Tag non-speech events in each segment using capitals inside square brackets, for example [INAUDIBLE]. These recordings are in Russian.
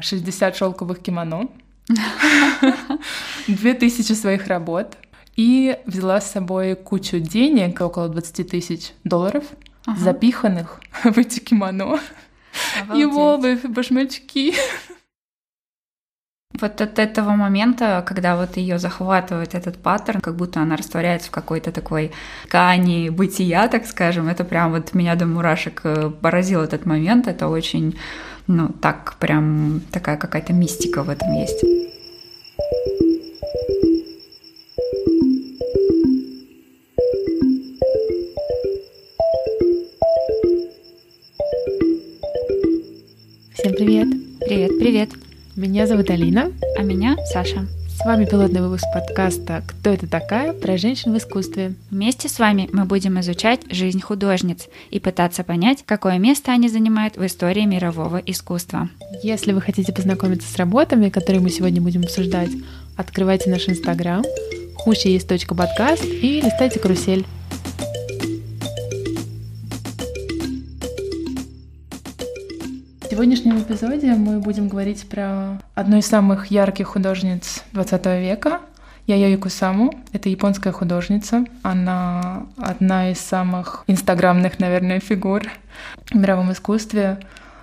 60 шелковых кимоно, [LAUGHS] 2000 своих работ и взяла с собой кучу денег, около 20 тысяч долларов, ага. запиханных [LAUGHS] в эти кимоно. Обалдеть. И в обувь, башмачки. Вот от этого момента, когда вот ее захватывает этот паттерн, как будто она растворяется в какой-то такой ткани бытия, так скажем, это прям вот меня до мурашек э, поразил этот момент. Это очень, ну, так прям такая какая-то мистика в этом есть. Всем привет! Привет, привет! Меня зовут Алина. А меня Саша. С вами пилотный выпуск подкаста «Кто это такая?» про женщин в искусстве. Вместе с вами мы будем изучать жизнь художниц и пытаться понять, какое место они занимают в истории мирового искусства. Если вы хотите познакомиться с работами, которые мы сегодня будем обсуждать, открывайте наш инстаграм, хуже есть точка подкаст и листайте карусель. Сегодняшнем эпизоде мы будем говорить про одну из самых ярких художниц 20 века, Яйо Якусаму. Это японская художница. Она одна из самых инстаграмных, наверное, фигур в мировом искусстве.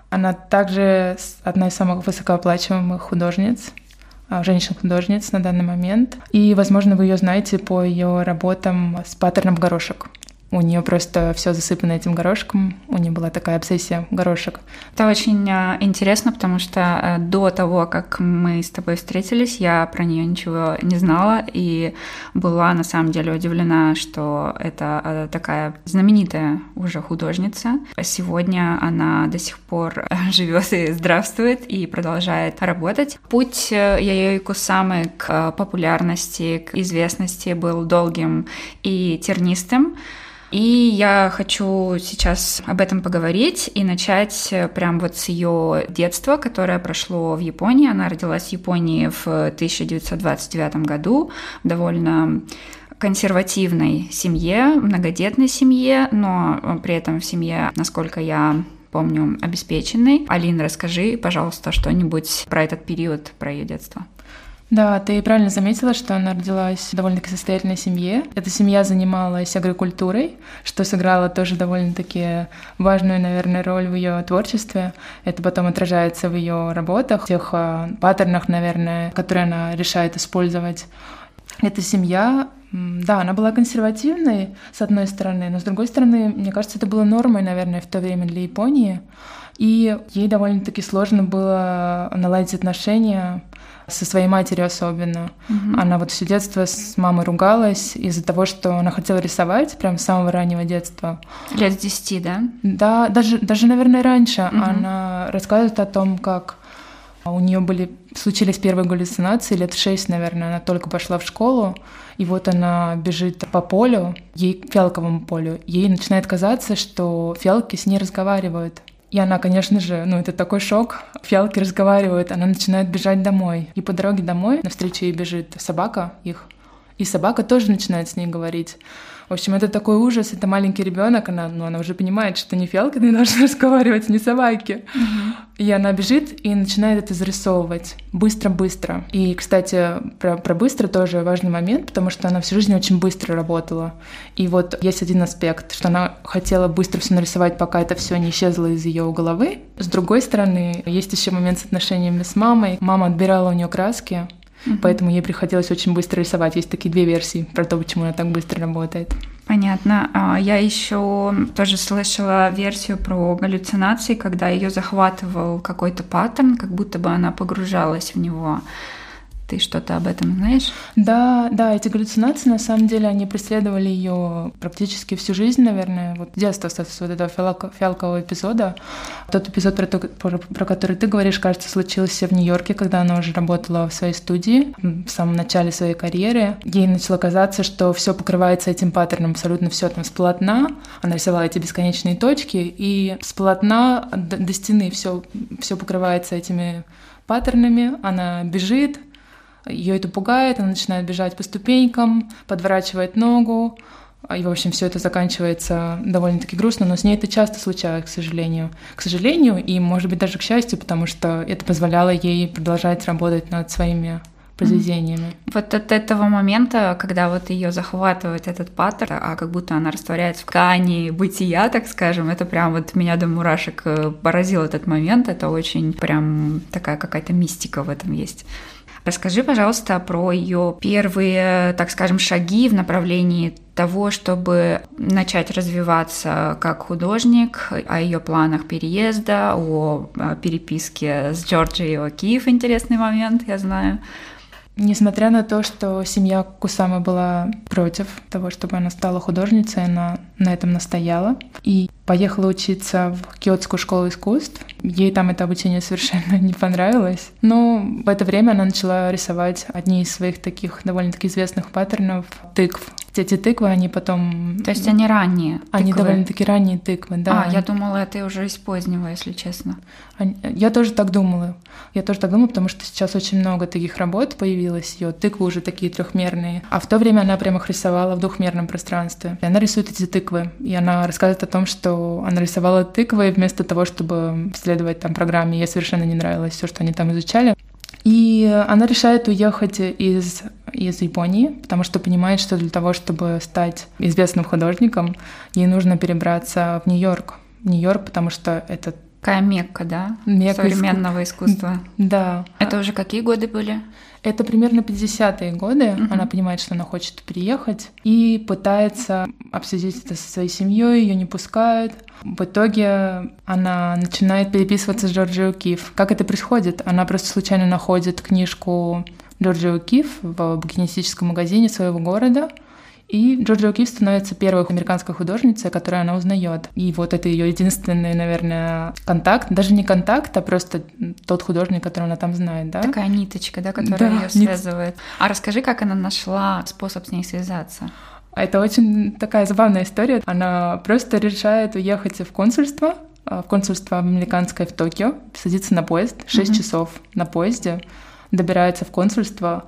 Она также одна из самых высокооплачиваемых художниц а, женщин-художниц на данный момент. И, возможно, вы ее знаете по ее работам с паттерном горошек. У нее просто все засыпано этим горошком. У нее была такая обсессия горошек. Это очень а, интересно, потому что а, до того, как мы с тобой встретились, я про нее ничего не знала и была на самом деле удивлена, что это а, такая знаменитая уже художница. Сегодня она до сих пор [LAUGHS] живет и здравствует и продолжает работать. Путь э, Яйои Кусамы к популярности, к известности был долгим и тернистым. И я хочу сейчас об этом поговорить и начать э, прям вот с ее детства, которое прошло в Японии. Она родилась в Японии в 1929 году, довольно консервативной семье, многодетной семье, но э, при этом в семье, насколько я помню, обеспеченной. Алина, расскажи, пожалуйста, что-нибудь про этот период, про ее детство. Да, ты правильно заметила, что она родилась в довольно-таки состоятельной семье. Эта семья занималась агрокультурой, что сыграло тоже довольно-таки важную, наверное, роль в ее творчестве. Это потом отражается в ее работах, в тех э, паттернах, наверное, которые она решает использовать. Эта семья да, она была консервативной, с одной стороны, но с другой стороны, мне кажется, это было нормой, наверное, в то время для Японии. И ей довольно-таки сложно было наладить отношения со своей матерью особенно. Угу. Она вот все детство с мамой ругалась из-за того, что она хотела рисовать прям с самого раннего детства. Лет с 10, да? Да, даже, даже наверное, раньше. Угу. Она рассказывает о том, как у нее были случились первые галлюцинации лет в шесть, наверное, она только пошла в школу, и вот она бежит по полю, ей фиалковому полю, ей начинает казаться, что фиалки с ней разговаривают. И она, конечно же, ну это такой шок. Фиалки разговаривают, она начинает бежать домой. И по дороге домой навстречу ей бежит собака их. И собака тоже начинает с ней говорить. В общем, это такой ужас, это маленький ребенок, она, ну, она уже понимает, что не фиалка не должна [LAUGHS] разговаривать, не собаки. Mm-hmm. И она бежит и начинает это зарисовывать быстро-быстро. И, кстати, про, про быстро тоже важный момент, потому что она всю жизнь очень быстро работала. И вот есть один аспект, что она хотела быстро все нарисовать, пока это все не исчезло из ее головы. С другой стороны, есть еще момент с отношениями с мамой. Мама отбирала у нее краски, Угу. Поэтому ей приходилось очень быстро рисовать. Есть такие две версии про то, почему она так быстро работает. Понятно. А, я еще тоже слышала версию про галлюцинации, когда ее захватывал какой-то паттерн, как будто бы она погружалась в него. Ты что-то об этом знаешь? Да, да, эти галлюцинации, на самом деле, они преследовали ее практически всю жизнь, наверное, вот детство, с вот этого фиалкового эпизода. Тот эпизод, про, про, про который ты говоришь, кажется, случился в Нью-Йорке, когда она уже работала в своей студии в самом начале своей карьеры. Ей начало казаться, что все покрывается этим паттерном, абсолютно все там с полотна. Она рисовала эти бесконечные точки, и с полотна до, до стены все, все покрывается этими паттернами. Она бежит, ее это пугает, она начинает бежать по ступенькам, подворачивает ногу, И, в общем, все это заканчивается довольно-таки грустно, но с ней это часто случается, к сожалению. К сожалению, и, может быть, даже к счастью, потому что это позволяло ей продолжать работать над своими произведениями. Вот от этого момента, когда вот ее захватывает этот паттерн, а как будто она растворяется в ткани бытия, так скажем, это прям вот меня до мурашек э, поразил этот момент. Это очень прям такая какая-то мистика в этом есть. Расскажи, пожалуйста, про ее первые, так скажем, шаги в направлении того, чтобы начать развиваться как художник, о ее планах переезда, о переписке с Джорджией О'Киев, интересный момент, я знаю. Несмотря на то, что семья Кусама была против того, чтобы она стала художницей, она на этом настояла и поехала учиться в Киотскую школу искусств. Ей там это обучение совершенно [LAUGHS] не понравилось. Но в это время она начала рисовать одни из своих таких довольно-таки известных паттернов тыкв эти тыквы, они потом... То есть они ранние Они довольно-таки ранние тыквы, да. А, я думала, это уже из позднего, если честно. Я тоже так думала. Я тоже так думала, потому что сейчас очень много таких работ появилось, ее тыквы уже такие трехмерные. А в то время она прямо их рисовала в двухмерном пространстве. И она рисует эти тыквы. И она рассказывает о том, что она рисовала тыквы вместо того, чтобы следовать там программе. Ей совершенно не нравилось все, что они там изучали. И она решает уехать из, из Японии, потому что понимает, что для того, чтобы стать известным художником, ей нужно перебраться в Нью-Йорк. Нью-Йорк, потому что это Такая Мекка, да? Мекка Современного иск... искусства. Да. Это уже какие годы были? Это примерно 50-е годы. Угу. Она понимает, что она хочет приехать и пытается обсудить это со своей семьей, ее не пускают. В итоге она начинает переписываться с Джорджио Киф. Как это происходит? Она просто случайно находит книжку Джорджио Киф в букинистическом магазине своего города — и Джорджио Киф становится первой американской художницей, которую она узнает. И вот это ее единственный, наверное, контакт. Даже не контакт, а просто тот художник, которого она там знает, да? Такая ниточка, да, которая да, ее связывает. Нит... А расскажи, как она нашла способ с ней связаться? Это очень такая забавная история. Она просто решает уехать в консульство, в консульство американское в Токио, садится на поезд, 6 mm-hmm. часов на поезде, добирается в консульство,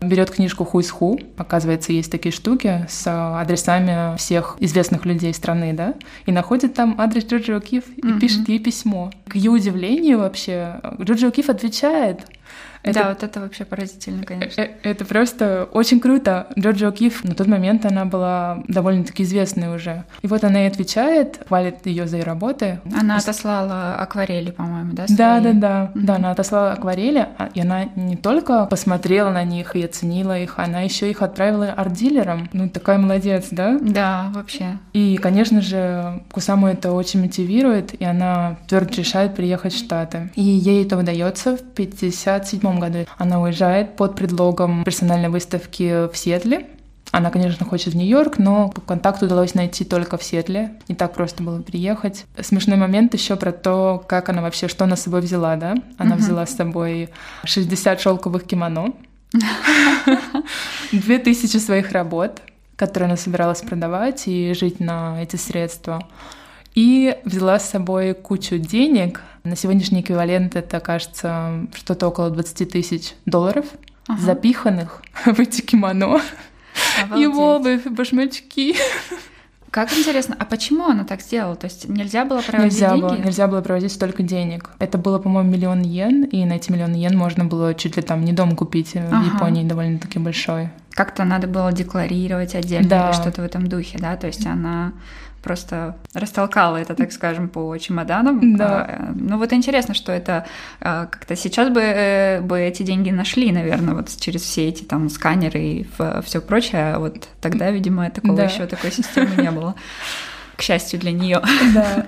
берет книжку «Who is Who», оказывается, есть такие штуки с адресами всех известных людей страны, да, и находит там адрес Джорджио Киф и mm-hmm. пишет ей письмо. К ее удивлению вообще, Джорджио Киф отвечает — это, да, вот это вообще поразительно, конечно. Это, это просто очень круто. Джорджио Киф на тот момент она была довольно-таки известной уже. И вот она и отвечает, хвалит ее за ее работы. Она отослала акварели, по-моему, да? Свои? Да, да, да. Mm-hmm. Да, она отослала акварели, а, и она не только посмотрела на них и оценила их, она еще их отправила арт-дилерам. Ну, такая молодец, да? Да, вообще. И, конечно же, Кусаму это очень мотивирует, и она твердо решает приехать в Штаты. И ей это удается в 57 году. Она уезжает под предлогом персональной выставки в Сиэтле. Она, конечно, хочет в Нью-Йорк, но контакт удалось найти только в Сиэтле. Не так просто было приехать. Смешной момент еще про то, как она вообще, что она с собой взяла, да? Она uh-huh. взяла с собой 60 шелковых кимоно, [LAUGHS] 2000 своих работ, которые она собиралась продавать и жить на эти средства. И взяла с собой кучу денег, на сегодняшний эквивалент это, кажется, что-то около 20 тысяч долларов, ага. запиханных [LAUGHS] в эти кимоно. Обалдеть. И в обувь, башмачки. Как интересно, а почему она так сделала? То есть нельзя было проводить нельзя деньги? Было, нельзя было проводить столько денег. Это было, по-моему, миллион йен, и на эти миллион йен можно было чуть ли там не дом купить ага. в Японии довольно-таки большой. Как-то надо было декларировать отдельно да. или что-то в этом духе, да? То есть она просто растолкала это, так скажем, по чемоданам. Да. А, ну вот интересно, что это а, как-то сейчас бы, э, бы эти деньги нашли, наверное, вот через все эти там сканеры и все прочее. А вот тогда, видимо, такого да. еще такой системы не было. К счастью для нее. Да.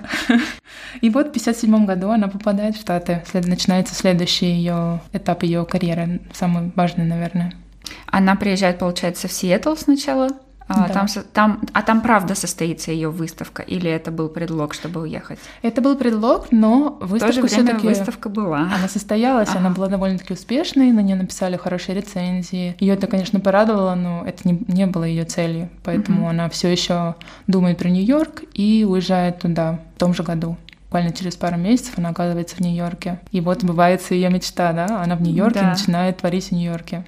И вот в 57 году она попадает в Штаты. Начинается следующий ее этап ее карьеры, самый важный, наверное. Она приезжает, получается, в Сиэтл сначала, а, да. там, там, а там правда состоится ее выставка, или это был предлог, чтобы уехать? Это был предлог, но выставка все-таки выставка была. Она состоялась, ага. она была довольно-таки успешной, на нее написали хорошие рецензии. Ее это, конечно, порадовало, но это не, не было ее целью, поэтому угу. она все еще думает про Нью-Йорк и уезжает туда в том же году. Буквально через пару месяцев она оказывается в Нью-Йорке. И вот сбывается ее мечта, да? Она в Нью-Йорке да. начинает творить в Нью-Йорке.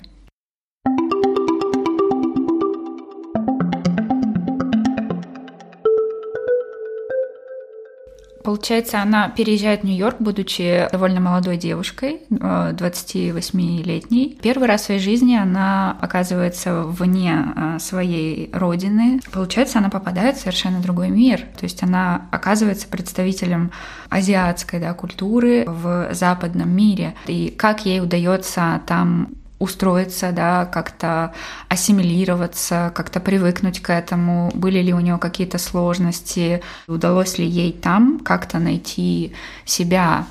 Получается, она переезжает в Нью-Йорк, будучи довольно молодой девушкой, 28-летней. Первый раз в своей жизни она оказывается вне э, своей родины. Получается, она попадает в совершенно другой мир. То есть она оказывается представителем азиатской да, культуры в западном мире. И как ей удается там устроиться, да, как-то ассимилироваться, как-то привыкнуть к этому, были ли у нее какие-то сложности, удалось ли ей там как-то найти себя,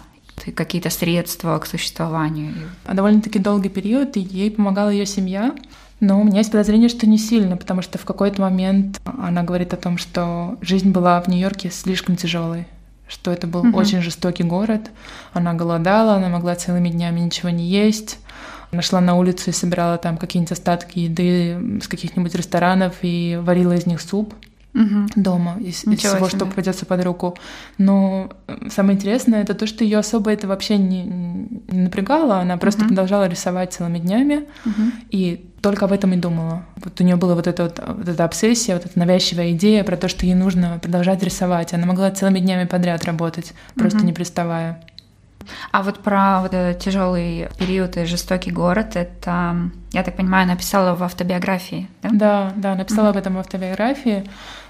какие-то средства к существованию. А довольно-таки долгий период, и ей помогала ее семья. Но у меня есть подозрение, что не сильно, потому что в какой-то момент она говорит о том, что жизнь была в Нью-Йорке слишком тяжелой, что это был угу. очень жестокий город. Она голодала, она могла целыми днями ничего не есть. Нашла на улице и собирала там какие-нибудь остатки еды с каких-нибудь ресторанов и варила из них суп угу. дома из, из всего, себе. что попадется под руку. Но э, самое интересное это то, что ее особо это вообще не, не напрягало, она просто угу. продолжала рисовать целыми днями угу. и только об этом и думала. Вот у нее была вот эта вот, вот эта обсессия, вот эта навязчивая идея про то, что ей нужно продолжать рисовать. Она могла целыми днями подряд работать, просто угу. не приставая. А вот про вот тяжелый период и жестокий город, это, я так понимаю, написала в автобиографии, да? Да, да, написала mm-hmm. об этом в автобиографии.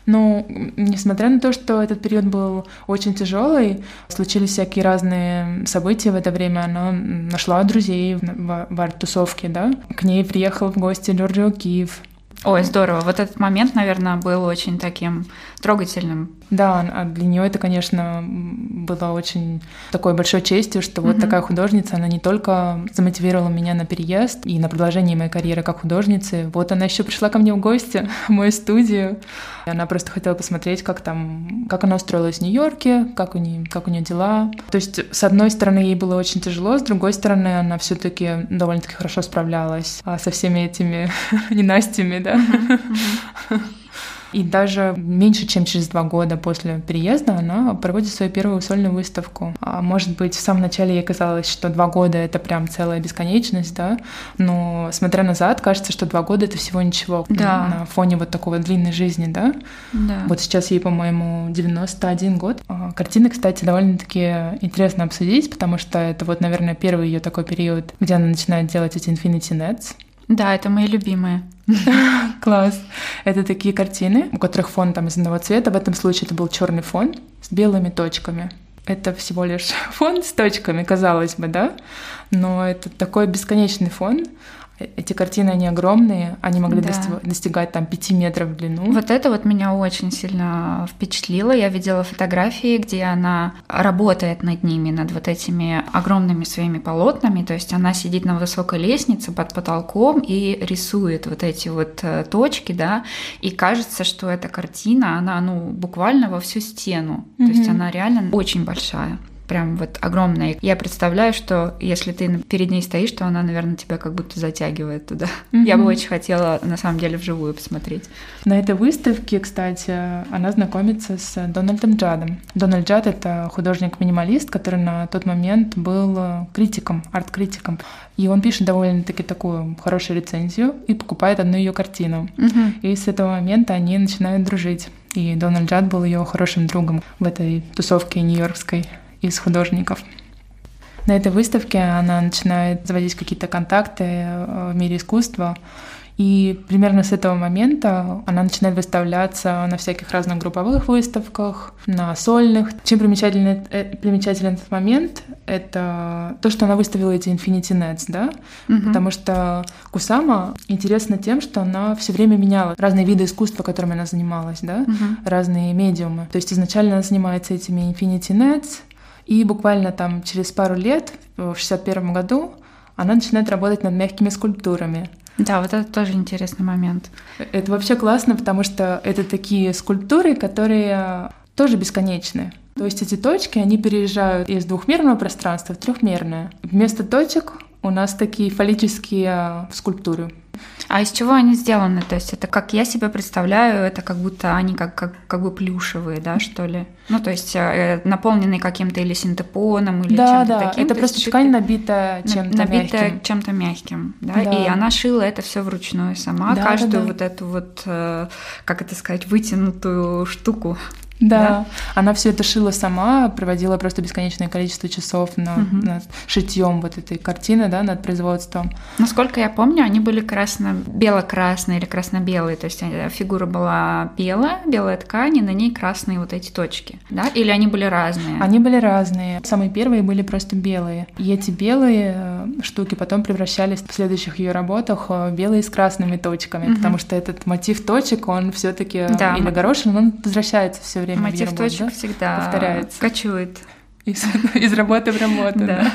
Но несмотря на то, что этот период был очень тяжелый, случились всякие разные события в это время. Она нашла друзей в, в арт-тусовке, да. К ней приехал в гости Джорджио Киев, Ой, здорово. Вот этот момент, наверное, был очень таким трогательным. Да, а для нее это, конечно, было очень такой большой честью, что вот mm-hmm. такая художница, она не только замотивировала меня на переезд и на продолжение моей карьеры как художницы, вот она еще пришла ко мне в гости [LAUGHS] в мою студию. Она просто хотела посмотреть, как там, как она устроилась в Нью-Йорке, как у нее, как у нее дела. То есть, с одной стороны, ей было очень тяжело, с другой стороны, она все-таки довольно-таки хорошо справлялась а, со всеми этими [LAUGHS] ненастями, да. [LAUGHS] И даже меньше, чем через два года после переезда она проводит свою первую сольную выставку. А может быть, в самом начале ей казалось, что два года — это прям целая бесконечность, да, но смотря назад, кажется, что два года — это всего ничего да. на фоне вот такой вот длинной жизни, да. да. Вот сейчас ей, по-моему, 91 год. А картины, кстати, довольно-таки интересно обсудить, потому что это вот, наверное, первый ее такой период, где она начинает делать эти Infinity Nets. Да, это мои любимые. [LAUGHS] Класс. Это такие картины, у которых фон там из одного цвета. В этом случае это был черный фон с белыми точками. Это всего лишь [LAUGHS] фон с точками, казалось бы, да? Но это такой бесконечный фон, эти картины, они огромные, они могли да. достигать там 5 метров в длину. Вот это вот меня очень сильно впечатлило. Я видела фотографии, где она работает над ними, над вот этими огромными своими полотнами. То есть она сидит на высокой лестнице под потолком и рисует вот эти вот э, точки, да, и кажется, что эта картина, она, ну, буквально во всю стену. Mm-hmm. То есть она реально очень большая прям вот огромная. Я представляю, что если ты перед ней стоишь, то она, наверное, тебя как будто затягивает туда. Mm-hmm. [LAUGHS] Я бы очень хотела, на самом деле, вживую посмотреть. На этой выставке, кстати, она знакомится с Дональдом Джадом. Дональд Джад — это художник-минималист, который на тот момент был критиком, арт-критиком. И он пишет довольно-таки такую хорошую рецензию и покупает одну ее картину. Mm-hmm. И с этого момента они начинают дружить. И Дональд Джад был ее хорошим другом в этой тусовке нью-йоркской из художников. На этой выставке она начинает заводить какие-то контакты э, в мире искусства, и примерно с этого момента она начинает выставляться на всяких разных групповых выставках, на сольных. Чем примечателен, э, примечателен этот момент, это то, что она выставила эти Infinity Nets, да? Угу. Потому что Кусама интересна тем, что она все время меняла разные виды искусства, которыми она занималась, да? Угу. Разные медиумы. То есть изначально она занимается этими Infinity Nets, и буквально там через пару лет, в 61 году, она начинает работать над мягкими скульптурами. Да, вот это тоже интересный момент. Это вообще классно, потому что это такие скульптуры, которые тоже бесконечны. То есть эти точки, они переезжают из двухмерного пространства в трехмерное. Вместо точек у нас такие фаллические скульптуры. А из чего они сделаны? То есть это как я себе представляю, это как будто они как, как, как бы плюшевые, да, что ли? Ну, то есть э, наполненные каким-то или синтепоном, или да, чем-то да. таким. Это просто ткань набита чем-то набитая мягким. чем-то мягким, да? да, и она шила это все вручную сама, да, каждую да, да. вот эту вот, э, как это сказать, вытянутую штуку. Да. да, она все это шила сама, проводила просто бесконечное количество часов на, угу. над шитьем вот этой картины, да, над производством. Насколько я помню, они были красно бело-красные или красно-белые, то есть э, фигура была белая, белая ткань, и на ней красные вот эти точки, да? Или они были разные? Они были разные. Самые первые были просто белые. И эти белые э, штуки потом превращались в следующих ее работах в белые с красными точками, угу. потому что этот мотив точек, он все-таки да. или горошин, он возвращается все время. Мотив в точек да? всегда повторяется. Кочует. Из, [LAUGHS] из работы в работу. Да.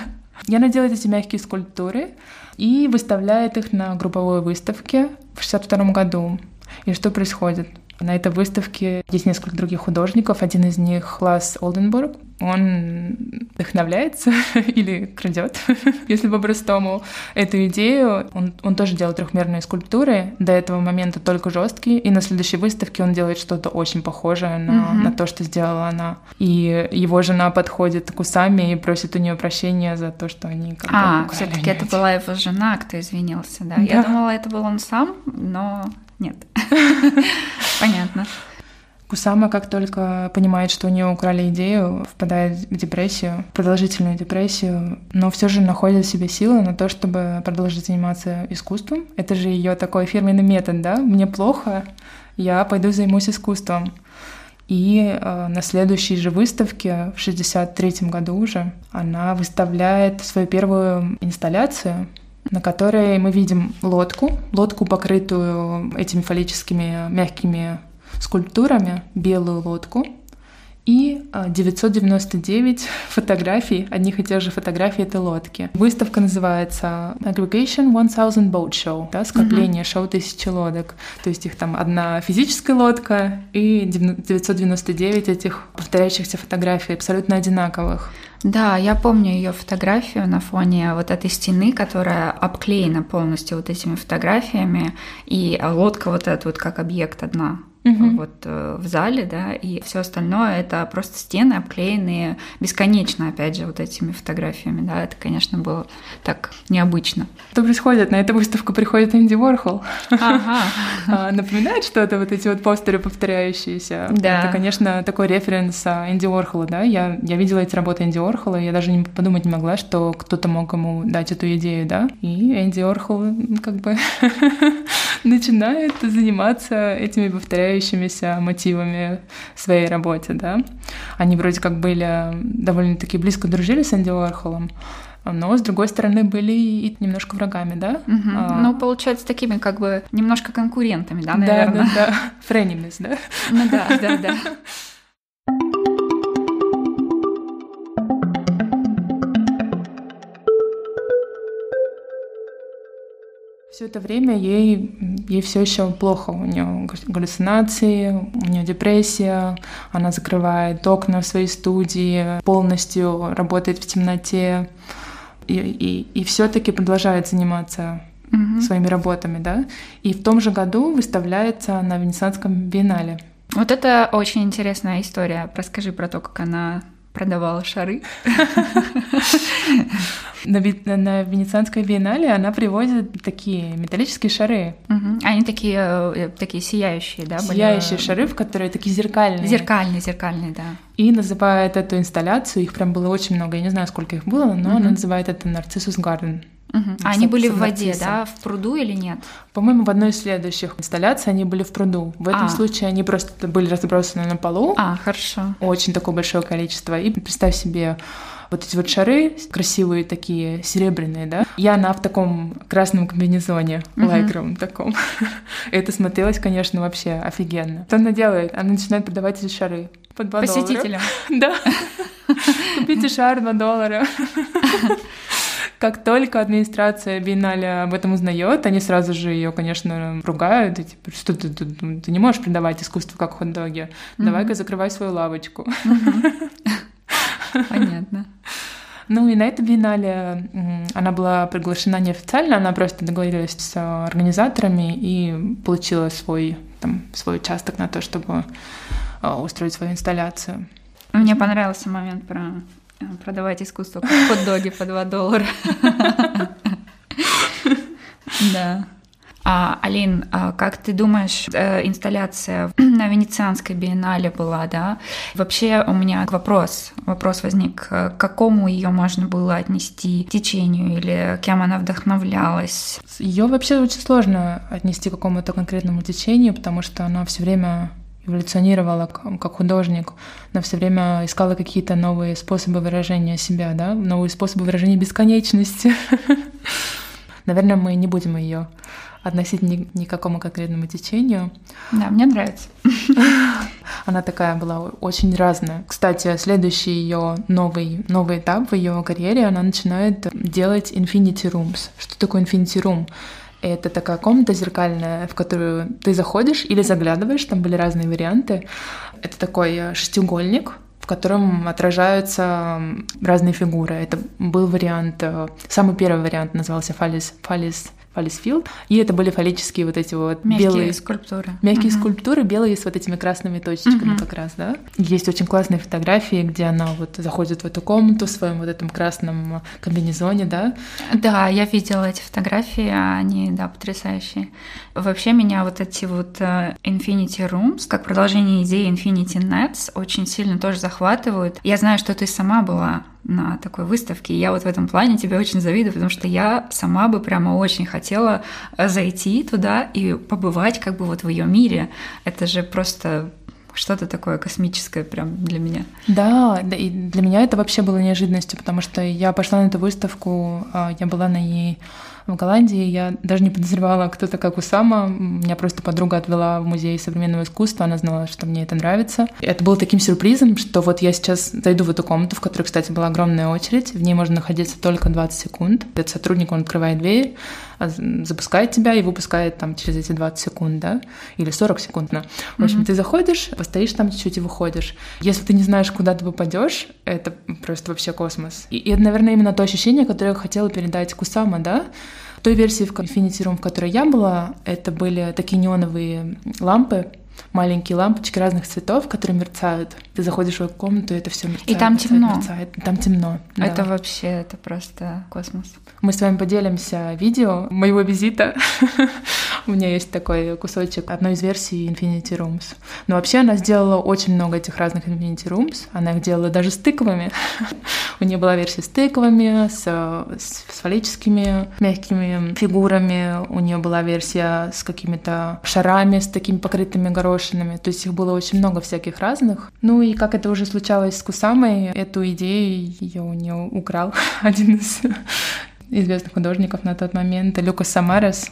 И она делает эти мягкие скульптуры и выставляет их на групповой выставке в 62 году. И что происходит? На этой выставке есть несколько других художников. Один из них Лас Олденбург. Он вдохновляется [LAUGHS] или крадет, [LAUGHS] если по-простому, эту идею. Он, он тоже делает трехмерные скульптуры. До этого момента только жесткие. И на следующей выставке он делает что-то очень похожее на, mm-hmm. на то, что сделала она. И его жена подходит к Усами и просит у нее прощения за то, что они как А, все-таки это была его жена, кто извинился, да? да? Я думала, это был он сам, но нет. [LAUGHS] Понятно. Кусама, как только понимает, что у нее украли идею, впадает в депрессию, продолжительную депрессию, но все же находит в себе силы на то, чтобы продолжить заниматься искусством. Это же ее такой фирменный метод, да? Мне плохо, я пойду займусь искусством. И э, на следующей же выставке, в 63 году уже, она выставляет свою первую инсталляцию, на которой мы видим лодку, лодку, покрытую этими фаллическими мягкими скульптурами, белую лодку, и 999 а, фотографий, одних и тех же фотографий этой лодки. Выставка называется Aggregation 1000 Boat Show, да, скопление mm-hmm. шоу тысячи лодок. То есть их там одна физическая лодка и 999 этих повторяющихся фотографий, абсолютно одинаковых. Да, я помню ее фотографию на фоне вот этой стены, которая обклеена полностью вот этими фотографиями, и лодка вот эта вот как объект одна угу. вот э, в зале, да, и все остальное это просто стены, обклеенные бесконечно, опять же, вот этими фотографиями, да, это, конечно, было так необычно. Что происходит? На эту выставку приходит Энди Уорхол. Ага. [LAUGHS] А, напоминает что-то вот эти вот постеры повторяющиеся? Да. Это, конечно, такой референс а, Энди Уорхола, да, я, я видела эти работы Энди Уорхола, я даже не подумать не могла, что кто-то мог ему дать эту идею, да, и Энди Уорхол как бы [LAUGHS] начинает заниматься этими повторяющимися мотивами в своей работе, да. Они вроде как были довольно-таки близко дружили с Энди Уорхолом, но с другой стороны были и немножко врагами, да? Угу. А... Ну, получается, такими как бы немножко конкурентами, да, наверное? Да, да, да. [LAUGHS] Френемис, да? Ну да, да, да. [LAUGHS] Все это время ей, ей все еще плохо. У нее галлюцинации, у нее депрессия, она закрывает окна в своей студии, полностью работает в темноте. И, и, и все-таки продолжает заниматься угу. своими работами, да. И в том же году выставляется на Венецианском биеннале. Вот это очень интересная история. Расскажи про то, как она продавала шары. [LAUGHS] На, на Венецианской биеннале она привозит такие металлические шары. Угу. Они такие, э, такие сияющие, да? Сияющие были... шары, в которые такие зеркальные. Зеркальные, зеркальные, да. И называет эту инсталляцию, их прям было очень много, я не знаю, сколько их было, но угу. она называет это Нарциссус Гарден. Угу. А они были в воде, да, в пруду или нет? По-моему, в одной из следующих инсталляций они были в пруду. В этом а. случае они просто были разбросаны на полу. А, хорошо. Очень такое большое количество. И представь себе вот эти вот шары красивые такие, серебряные, да. Я на в таком красном комбинезоне, uh-huh. лайкровом таком. [LAUGHS] Это смотрелось, конечно, вообще офигенно. Что она делает? Она начинает продавать эти шары по 2 Посетителям? [LAUGHS] Да. [LAUGHS] Купите шар 2 доллара. Как только администрация Биеннале об этом узнает, они сразу же ее, конечно, ругают. И, типа, что ты, ты, ты не можешь продавать искусство как хот-доги. Давай-ка закрывай свою лавочку. Понятно. Ну и на это биеннале она была приглашена неофициально, она просто договорилась с организаторами и получила свой, там, свой участок на то, чтобы а, устроить свою инсталляцию. Мне понравился момент про Э, продавать искусство как хот-доги по 2 доллара. Да. А, Алин, а как ты думаешь, э, инсталляция на Венецианской биеннале была, да. Вообще у меня вопрос, вопрос возник, к какому ее можно было отнести течению или кем она вдохновлялась? Ее вообще очень сложно отнести к какому-то конкретному течению, потому что она все время эволюционировала как художник, она все время искала какие-то новые способы выражения себя, да, новые способы выражения бесконечности. [LAUGHS] Наверное, мы не будем ее относить ни, ни к какому конкретному течению. Да, мне нравится. [LAUGHS] Она такая была очень разная. Кстати, следующий ее новый, новый этап в ее карьере, она начинает делать Infinity Rooms. Что такое Infinity Room? Это такая комната зеркальная, в которую ты заходишь или заглядываешь, там были разные варианты. Это такой э, шестиугольник, в котором отражаются разные фигуры. Это был вариант, э, самый первый вариант назывался фалис, фалис фалисфилд. И это были фаллические вот эти вот мягкие белые скульптуры. Мягкие угу. скульптуры, белые с вот этими красными точечками угу. как раз, да. Есть очень классные фотографии, где она вот заходит в эту комнату в своем вот этом красном комбинезоне, да. Да, я видела эти фотографии, они, да, потрясающие. Вообще меня вот эти вот э, Infinity Rooms, как продолжение идеи Infinity Nets, очень сильно тоже захватывают. Я знаю, что ты сама была на такой выставке. И я вот в этом плане тебе очень завидую, потому что я сама бы прямо очень хотела зайти туда и побывать как бы вот в ее мире. Это же просто что-то такое космическое прям для меня. Да, да, и для меня это вообще было неожиданностью, потому что я пошла на эту выставку, а, я была на ней в Голландии. Я даже не подозревала, кто такая Кусама. Меня просто подруга отвела в музей современного искусства. Она знала, что мне это нравится. И это было таким сюрпризом, что вот я сейчас зайду в эту комнату, в которой, кстати, была огромная очередь. В ней можно находиться только 20 секунд. Этот сотрудник, он открывает дверь, а, запускает тебя и выпускает там через эти 20 секунд, да, или 40 секунд. На. В общем, mm-hmm. ты заходишь, постоишь там чуть-чуть и выходишь. Если ты не знаешь, куда ты попадешь, это просто вообще космос. И, и это, наверное, именно то ощущение, которое я хотела передать Кусама, да, той версии в Infinity Room, в которой я была, это были такие неоновые лампы, маленькие лампочки разных цветов, которые мерцают. Ты заходишь в эту комнату, и это все мерцает. И там мерцает, темно. Мерцает. Там темно. Это да. вообще, это просто космос. Мы с вами поделимся видео моего визита. У меня есть такой кусочек одной из версий Infinity Rooms. Но вообще она сделала очень много этих разных Infinity Rooms. Она их делала даже с тыквами. У нее была версия с тыквами, с, с фаллическими мягкими фигурами. У нее была версия с какими-то шарами, с такими покрытыми горошинами. То есть их было очень много всяких разных. Ну и как это уже случалось с Кусамой, эту идею ее у нее украл [LAUGHS] один из известных художников на тот момент, Люкас Самарес.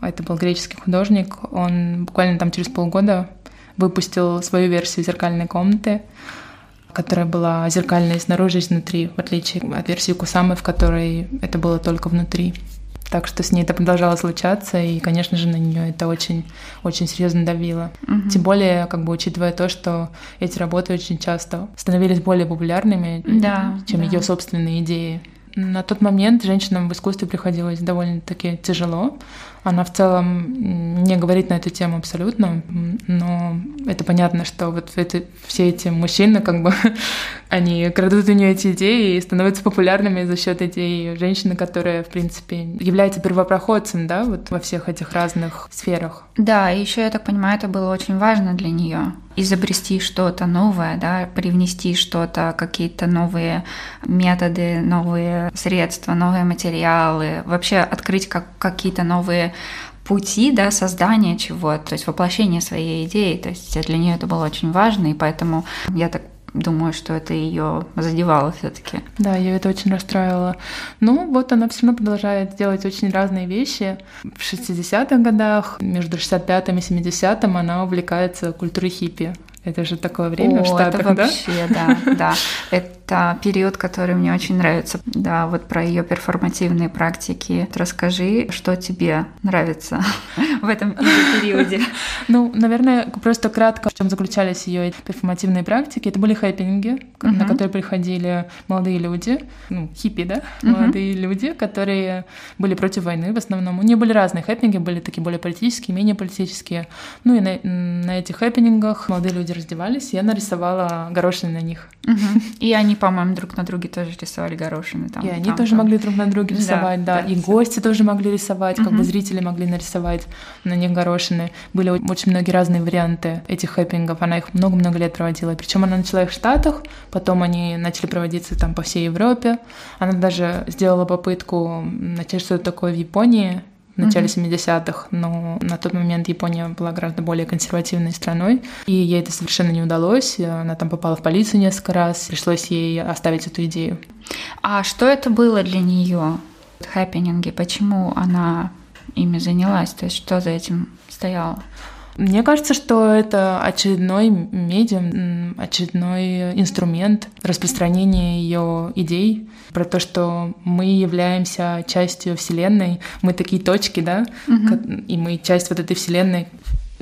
Это был греческий художник. Он буквально там через полгода выпустил свою версию зеркальной комнаты, которая была зеркальной снаружи и изнутри, в отличие от версии Кусамы, в которой это было только внутри. Так что с ней это продолжало случаться, и, конечно же, на нее это очень, очень серьезно давило. Угу. Тем более, как бы учитывая то, что эти работы очень часто становились более популярными, да, чем да. ее собственные идеи. На тот момент женщинам в искусстве приходилось довольно-таки тяжело. Она в целом не говорит на эту тему абсолютно, но это понятно, что вот это, все эти мужчины, как бы, [LAUGHS] они крадут у нее эти идеи и становятся популярными за счет идей женщины, которая, в принципе, является первопроходцем, да, вот во всех этих разных сферах. Да, и еще, я так понимаю, это было очень важно для нее изобрести что-то новое, да, привнести что-то, какие-то новые методы, новые средства, новые материалы, вообще открыть как, какие-то новые пути да, создания чего-то, то есть воплощения своей идеи. То есть для нее это было очень важно, и поэтому я так думаю, что это ее задевало все-таки. Да, ее это очень расстраивало. Ну, вот она все равно продолжает делать очень разные вещи. В 60-х годах, между 65-м и 70-м, она увлекается культурой хиппи. Это же такое время О, в Штатах, это вообще, да? Да, [LAUGHS] да. Это период, который мне очень нравится. Да, вот про ее перформативные практики. Расскажи, что тебе нравится [LAUGHS] в этом периоде. Ну, наверное, просто кратко, в чем заключались ее перформативные практики. Это были хэппинги, на которые приходили молодые люди, ну, хиппи, да, молодые люди, которые были против войны в основном. У нее были разные хэппинги, были такие более политические, менее политические. Ну и на, на этих хэппинингах молодые люди раздевались, я нарисовала горошины на них. Угу. И они, по-моему, друг на друге тоже рисовали горошины. Там, и они там, тоже там. могли друг на друге рисовать, да. да. И гости тоже могли рисовать, угу. как бы зрители могли нарисовать на них горошины. Были очень многие разные варианты этих хэппингов, она их много-много лет проводила. Причем она начала их в Штатах, потом они начали проводиться там по всей Европе. Она даже сделала попытку начать что-то такое в Японии, в начале mm-hmm. 70-х, но на тот момент Япония была гораздо более консервативной страной, и ей это совершенно не удалось. Она там попала в полицию несколько раз, пришлось ей оставить эту идею. А что это было для нее? Хэппининги, почему она ими занялась? То есть что за этим стояло? Мне кажется, что это очередной медиум, очередной инструмент распространения ее идей про то, что мы являемся частью Вселенной, мы такие точки, да, угу. и мы часть вот этой Вселенной,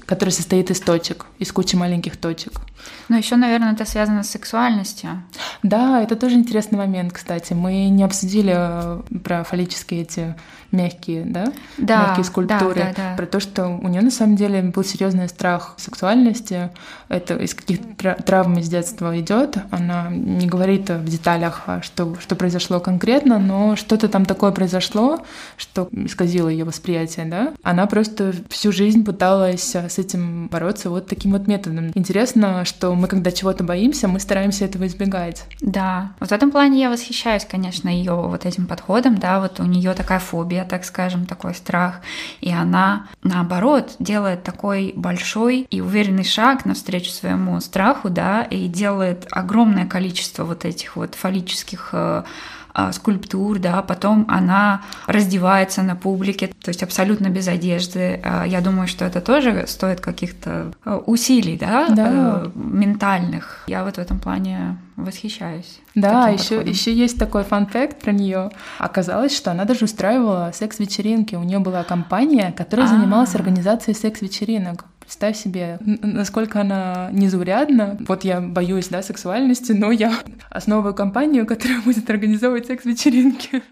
которая состоит из точек, из кучи маленьких точек. Но еще, наверное, это связано с сексуальностью. Да, это тоже интересный момент, кстати. Мы не обсудили э, про фаллические эти мягкие, да, да мягкие скульптуры, да, да, да. про то, что у нее на самом деле был серьезный страх сексуальности. Это из каких травм из детства идет. Она не говорит в деталях, а что, что произошло конкретно, но что-то там такое произошло, что исказило ее восприятие, да. Она просто всю жизнь пыталась с этим бороться вот таким вот методом. Интересно, что мы, когда чего-то боимся, мы стараемся этого избегать. Да, вот в этом плане я восхищаюсь, конечно, ее вот этим подходом, да, вот у нее такая фобия, так скажем, такой страх, и она, наоборот, делает такой большой и уверенный шаг навстречу своему страху, да, и делает огромное количество вот этих вот фаллических э, скульптур, да, потом она раздевается на публике, то есть абсолютно без одежды. А, я думаю, что это тоже стоит каких-то а, усилий, да, да. Ментальных. Я вот в этом плане восхищаюсь. Да, еще, еще есть такой фан-факт про нее. Оказалось, что она даже устраивала секс-вечеринки. У нее была компания, которая А-а-а. занималась организацией секс-вечеринок. Представь себе, насколько она незаурядна. Вот я боюсь, да, сексуальности, но я [LAUGHS] основываю компанию, которая [LAUGHS] будет организовывать секс-вечеринки.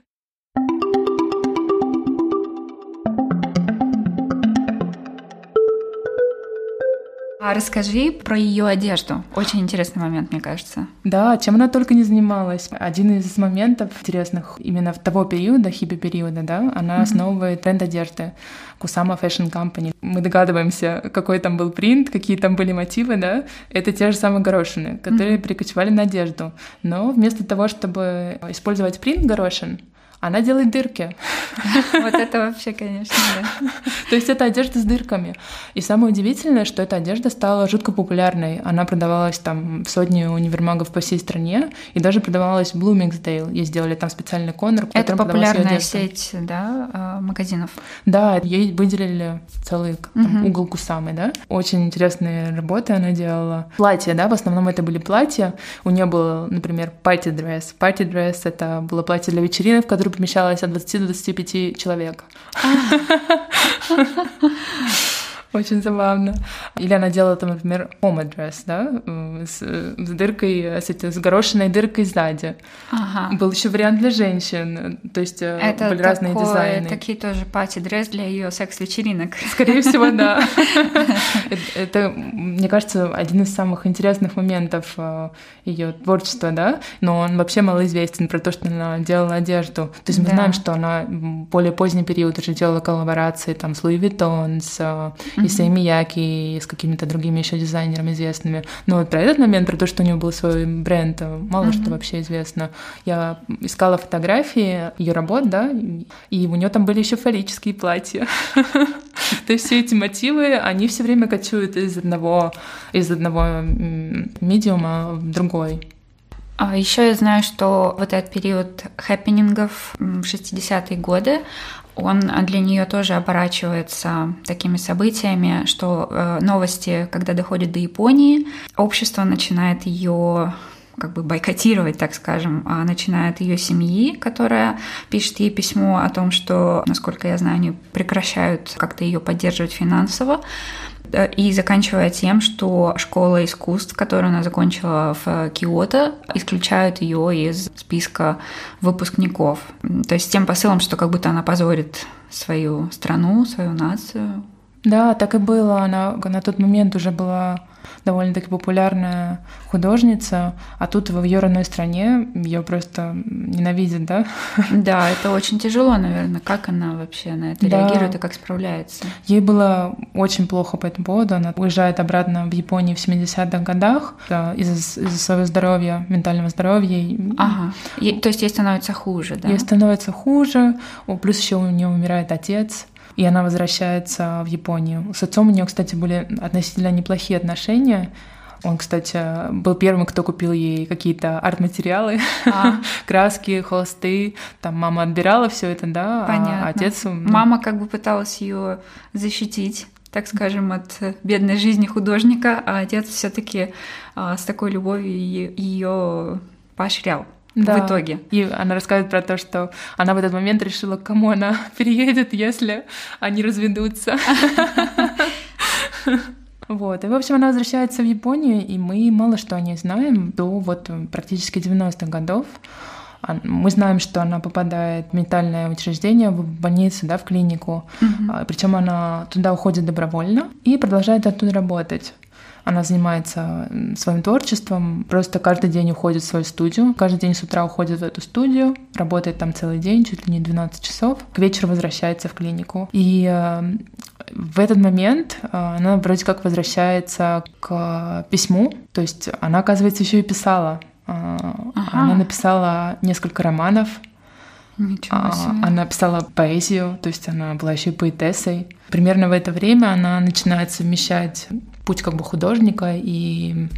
А расскажи про ее одежду. Очень интересный момент, мне кажется. Да, чем она только не занималась. Один из моментов интересных именно в того периода, хиппи-периода, да, она mm-hmm. основывает тренд одежды. Кусама Fashion Company. Мы догадываемся, какой там был принт, какие там были мотивы, да. Это те же самые горошины, которые mm-hmm. перекочевали на одежду. Но вместо того, чтобы использовать принт горошин, она делает дырки. [LAUGHS] Вот это вообще, конечно, да. То есть это одежда с дырками. И самое удивительное, что эта одежда стала жутко популярной. Она продавалась там в сотни универмагов по всей стране, и даже продавалась в Bloomingdale. И сделали там специальный конор, в Это популярная сеть, да, а, магазинов? Да, ей выделили целый там, угу. угол Кусамы, да. Очень интересные работы она делала. Платья, да, в основном это были платья. У нее был, например, party dress. Party dress — это было платье для вечеринок, в которой помещалось от 20 до 25 человек. [LAUGHS] Очень забавно. Или она делала там, например, home address, да, с, с дыркой, с, с горошиной дыркой сзади. Ага. Был еще вариант для женщин, то есть э, Это были разные такое, дизайны. такие тоже пати-дресс для ее секс-вечеринок. Скорее всего, да. [LAUGHS] Это, мне кажется, один из самых интересных моментов э, ее творчества, да, но он вообще малоизвестен про то, что она делала одежду. То есть мы знаем, что она более поздний период уже делала коллаборации там с Louis Vuitton, с э, и с Мияки, и с какими-то другими еще дизайнерами известными. Но вот про этот момент, про то, что у него был свой бренд, мало mm-hmm. что вообще известно. Я искала фотографии ее работ, да, и у нее там были еще фаллические платья. [LAUGHS] То есть все эти мотивы, они все время кочуют из одного, из одного медиума в другой. А еще я знаю, что вот этот период хэппинингов в 60-е годы, он для нее тоже оборачивается такими событиями, что э, новости, когда доходят до Японии, общество начинает ее как бы бойкотировать, так скажем, а начинает ее семьи, которая пишет ей письмо о том, что, насколько я знаю, они прекращают как-то ее поддерживать финансово. Э, и заканчивая тем, что школа искусств, которую она закончила в Киото, исключают ее из списка выпускников. То есть с тем посылом, что как будто она позорит свою страну, свою нацию. Да, так и было. Она на тот момент уже была довольно-таки популярная художница, а тут в ее родной стране ее просто ненавидят, да? [LAUGHS] Да, это очень тяжело, наверное. Как она вообще на это да. реагирует и как справляется? Ей было очень плохо по этому поводу. Она уезжает обратно в Японию в 70-х годах да, из-за, из своего здоровья, ментального здоровья. Ага. Ей, то есть ей становится хуже, да? Ей становится хуже. Плюс еще у нее умирает отец и она возвращается в Японию. С отцом у нее, кстати, были относительно неплохие отношения. Он, кстати, был первым, кто купил ей какие-то арт-материалы, а. [LAUGHS] краски, холсты. Там мама отбирала все это, да. А Понятно. А отец. Ну... Мама как бы пыталась ее защитить так скажем, от бедной жизни художника, а отец все-таки а, с такой любовью ее поощрял да. в итоге. И она рассказывает про то, что она в этот момент решила, кому она [LAUGHS] переедет, если они разведутся. [LAUGHS] Вот. И, в общем, она возвращается в Японию, и мы мало что о ней знаем до вот практически 90-х годов. Мы знаем, что она попадает в ментальное учреждение, в больницу, да, в клинику. Угу. Причем она туда уходит добровольно и продолжает оттуда работать. Она занимается своим творчеством, просто каждый день уходит в свою студию, каждый день с утра уходит в эту студию, работает там целый день, чуть ли не 12 часов, к вечеру возвращается в клинику. И э, в этот момент э, она вроде как возвращается к письму, то есть она, оказывается, еще и писала. Э, ага. Она написала несколько романов, Ничего а, себе. Она писала поэзию, то есть она была еще и поэтессой. Примерно в это время она начинает совмещать путь как бы художника и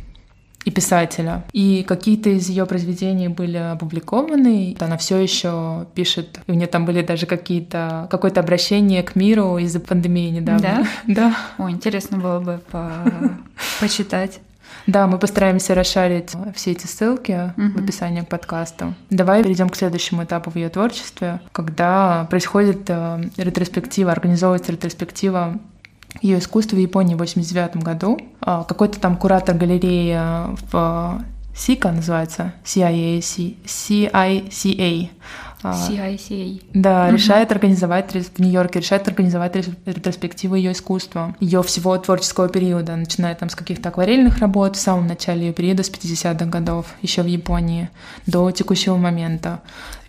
и писателя. И какие-то из ее произведений были опубликованы. Она все еще пишет. И у нее там были даже какие-то какое-то обращение к миру из-за пандемии недавно. Да? [LAUGHS] Да. О, интересно было бы по... почитать. Да, мы постараемся расшарить все эти ссылки угу. в описании к подкасту. Давай перейдем к следующему этапу в ее творчестве, когда происходит э, ретроспектива, организовывается ретроспектива ее искусство в Японии в 89 году. А, какой-то там куратор галереи в СИКА называется, CIAA, CICA, CICA. Да, угу. решает организовать в Нью-Йорке, решает организовать ретроспективу ее искусства, ее всего творческого периода, начиная там с каких-то акварельных работ в самом начале ее периода с 50-х годов, еще в Японии, до текущего момента.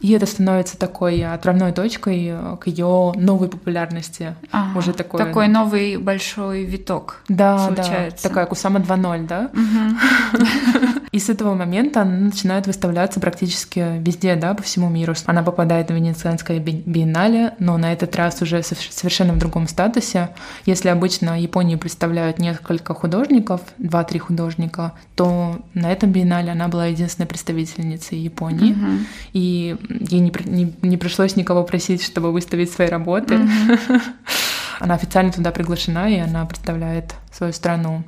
И это становится такой отправной точкой к ее новой популярности. Ага, уже такой... Такой новый большой виток да, случается. Да, такая Кусама 2.0, да? [LAUGHS] И с этого момента она начинает выставляться практически везде, да, по всему миру. Она попадает в Венецианское биеннале, но на этот раз уже совершенно в другом статусе. Если обычно Японию представляют несколько художников, два-три художника, то на этом биеннале она была единственной представительницей Японии. Угу. И ей не, не, не пришлось никого просить, чтобы выставить свои работы. Mm-hmm. [LAUGHS] она официально туда приглашена, и она представляет свою страну.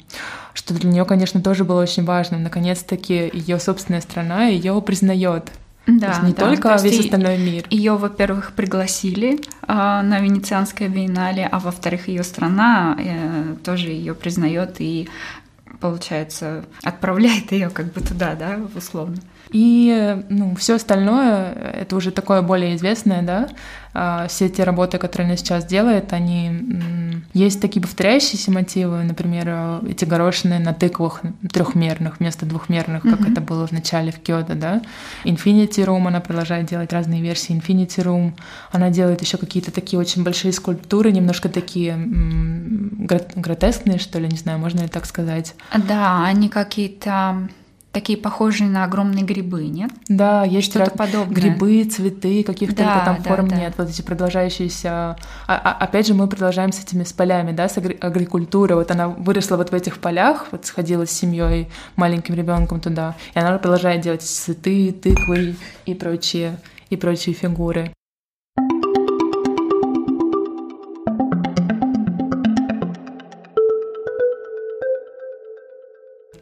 Что для нее, конечно, тоже было очень важно. Наконец-таки ее собственная страна ее признает. Да, то есть не да, только то весь остальной мир. Ее, во-первых, пригласили а, на Венецианское биеннале, а во-вторых, ее страна э, тоже ее признает и получается, отправляет ее как бы туда, да, условно. И ну, все остальное, это уже такое более известное, да, а, все те работы, которые она сейчас делает, они есть такие повторяющиеся мотивы, например, эти горошины на тыквах трехмерных вместо двухмерных, как mm-hmm. это было в начале в Киото, да. Infinity Room, она продолжает делать разные версии Infinity Room, она делает еще какие-то такие очень большие скульптуры, немножко такие гротескные, что ли, не знаю, можно ли так сказать. Да, они какие-то такие похожие на огромные грибы, нет? Да, есть что-то подобное. Грибы, цветы, каких да, только там да, форм да. нет. Вот эти продолжающиеся. А, а, опять же, мы продолжаем с этими с полями, да, с агри- агрикультурой. Вот она выросла вот в этих полях, вот сходила с семьей, маленьким ребенком туда, и она продолжает делать цветы, тыквы и прочие и прочие фигуры.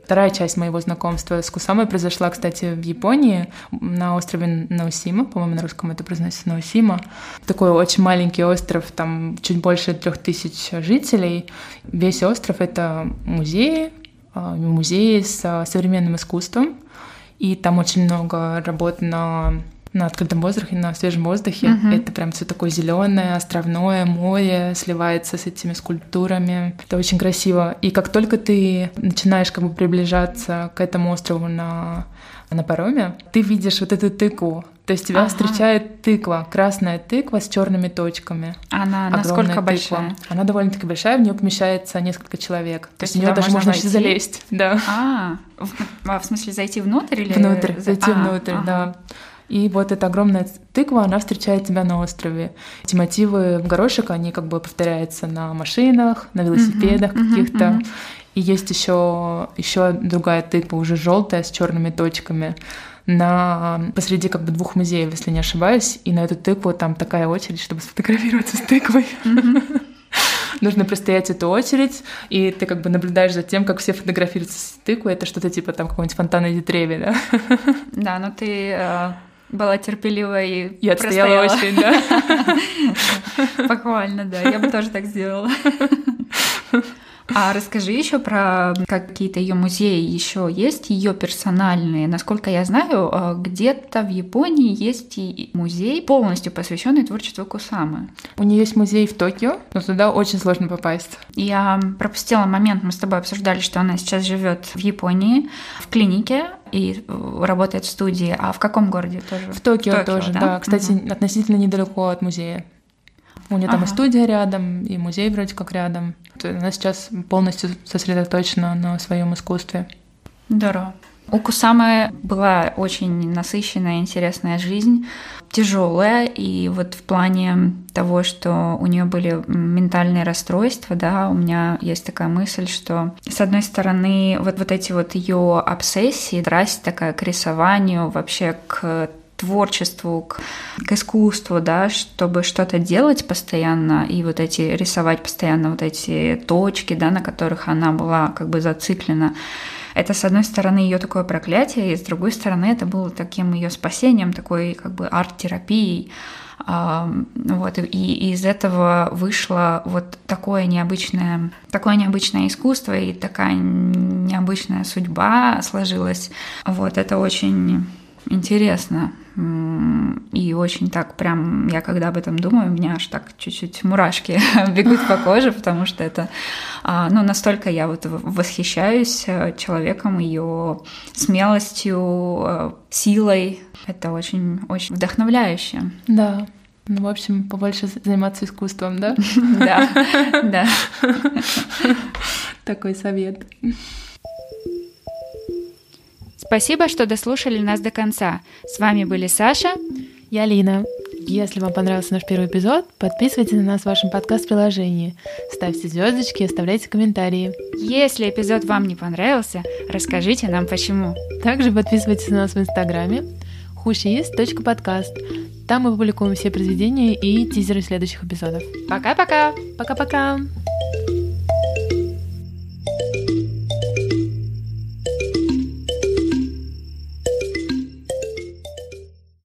Вторая часть моего знакомства с Кусамой произошла, кстати, в Японии, на острове Наусима, по-моему, на русском это произносится Наусима. Такой очень маленький остров, там чуть больше трех тысяч жителей. Весь остров — это музеи, а, музеи с современным искусством, и там очень много работ на на открытом воздухе, на свежем воздухе. Угу. Это прям все такое зеленое, островное, море сливается с этими скульптурами. Это очень красиво. И как только ты начинаешь как бы приближаться к этому острову на на пароме, ты видишь вот эту тыкву. То есть тебя ага. встречает тыква, красная тыква с черными точками. Она насколько тыква. большая? Она довольно-таки большая, в нее помещается несколько человек. То, То есть в нее даже можно, можно залезть. Да. А, в, в смысле зайти внутрь или? Внутрь, зайти а, внутрь, ага. да. И вот эта огромная тыква, она встречает тебя на острове. Эти мотивы в горошек, они как бы повторяются на машинах, на велосипедах uh-huh, каких-то. Uh-huh. И есть еще, еще другая тыква, уже желтая, с черными точками на посреди как бы двух музеев, если не ошибаюсь, и на эту тыкву там такая очередь, чтобы сфотографироваться с тыквой. Mm-hmm. [LAUGHS] Нужно простоять эту очередь, и ты как бы наблюдаешь за тем, как все фотографируются с тыквой. Это что-то типа там какого-нибудь фонтана Дитреви, да? Да, но ты э, была терпелива и Я отстояла очень, да. [LAUGHS] Похвально, да. Я бы тоже так сделала. А расскажи еще про какие-то ее музеи еще есть, ее персональные. Насколько я знаю, э, где-то в Японии есть и музей, полностью посвященный творчеству Кусамы. У нее есть музей в Токио, но туда очень сложно попасть. Я пропустила момент, мы с тобой обсуждали, что она сейчас живет в Японии, в клинике, и работает в студии. А в каком городе тоже? В Токио, в Токио тоже, да. да. Кстати, угу. относительно недалеко от музея. У нее ага. там и студия рядом, и музей вроде как рядом. Она сейчас полностью сосредоточена на своем искусстве. Здорово. У Кусамы была очень насыщенная, интересная жизнь, тяжелая, и вот в плане того, что у нее были ментальные расстройства, да, у меня есть такая мысль, что с одной стороны вот вот эти вот ее обсессии, страсть такая к рисованию, вообще к творчеству, к, к искусству, да, чтобы что-то делать постоянно и вот эти рисовать постоянно вот эти точки, да, на которых она была как бы зациклена. Это, с одной стороны, ее такое проклятие, и с другой стороны, это было таким ее спасением, такой как бы арт-терапией. Вот, и из этого вышло вот такое необычное, такое необычное искусство и такая необычная судьба сложилась. Вот, это очень интересно. И очень так прям, я когда об этом думаю, у меня аж так чуть-чуть мурашки [LAUGHS] бегут по коже, потому что это, а, ну, настолько я вот восхищаюсь э, человеком, ее смелостью, э, силой. Это очень, очень вдохновляюще. Да. Ну, в общем, побольше заниматься искусством, да? [LAUGHS] Да, [LAUGHS] да. Такой совет. Спасибо, что дослушали нас до конца. С вами были Саша. Я Лина. Если вам понравился наш первый эпизод, подписывайтесь на нас в вашем подкаст-приложении, ставьте звездочки, оставляйте комментарии. Если эпизод вам не понравился, расскажите нам почему. Также подписывайтесь на нас в инстаграме хушиист.подкаст. Там мы публикуем все произведения и тизеры следующих эпизодов. Пока-пока! Пока-пока!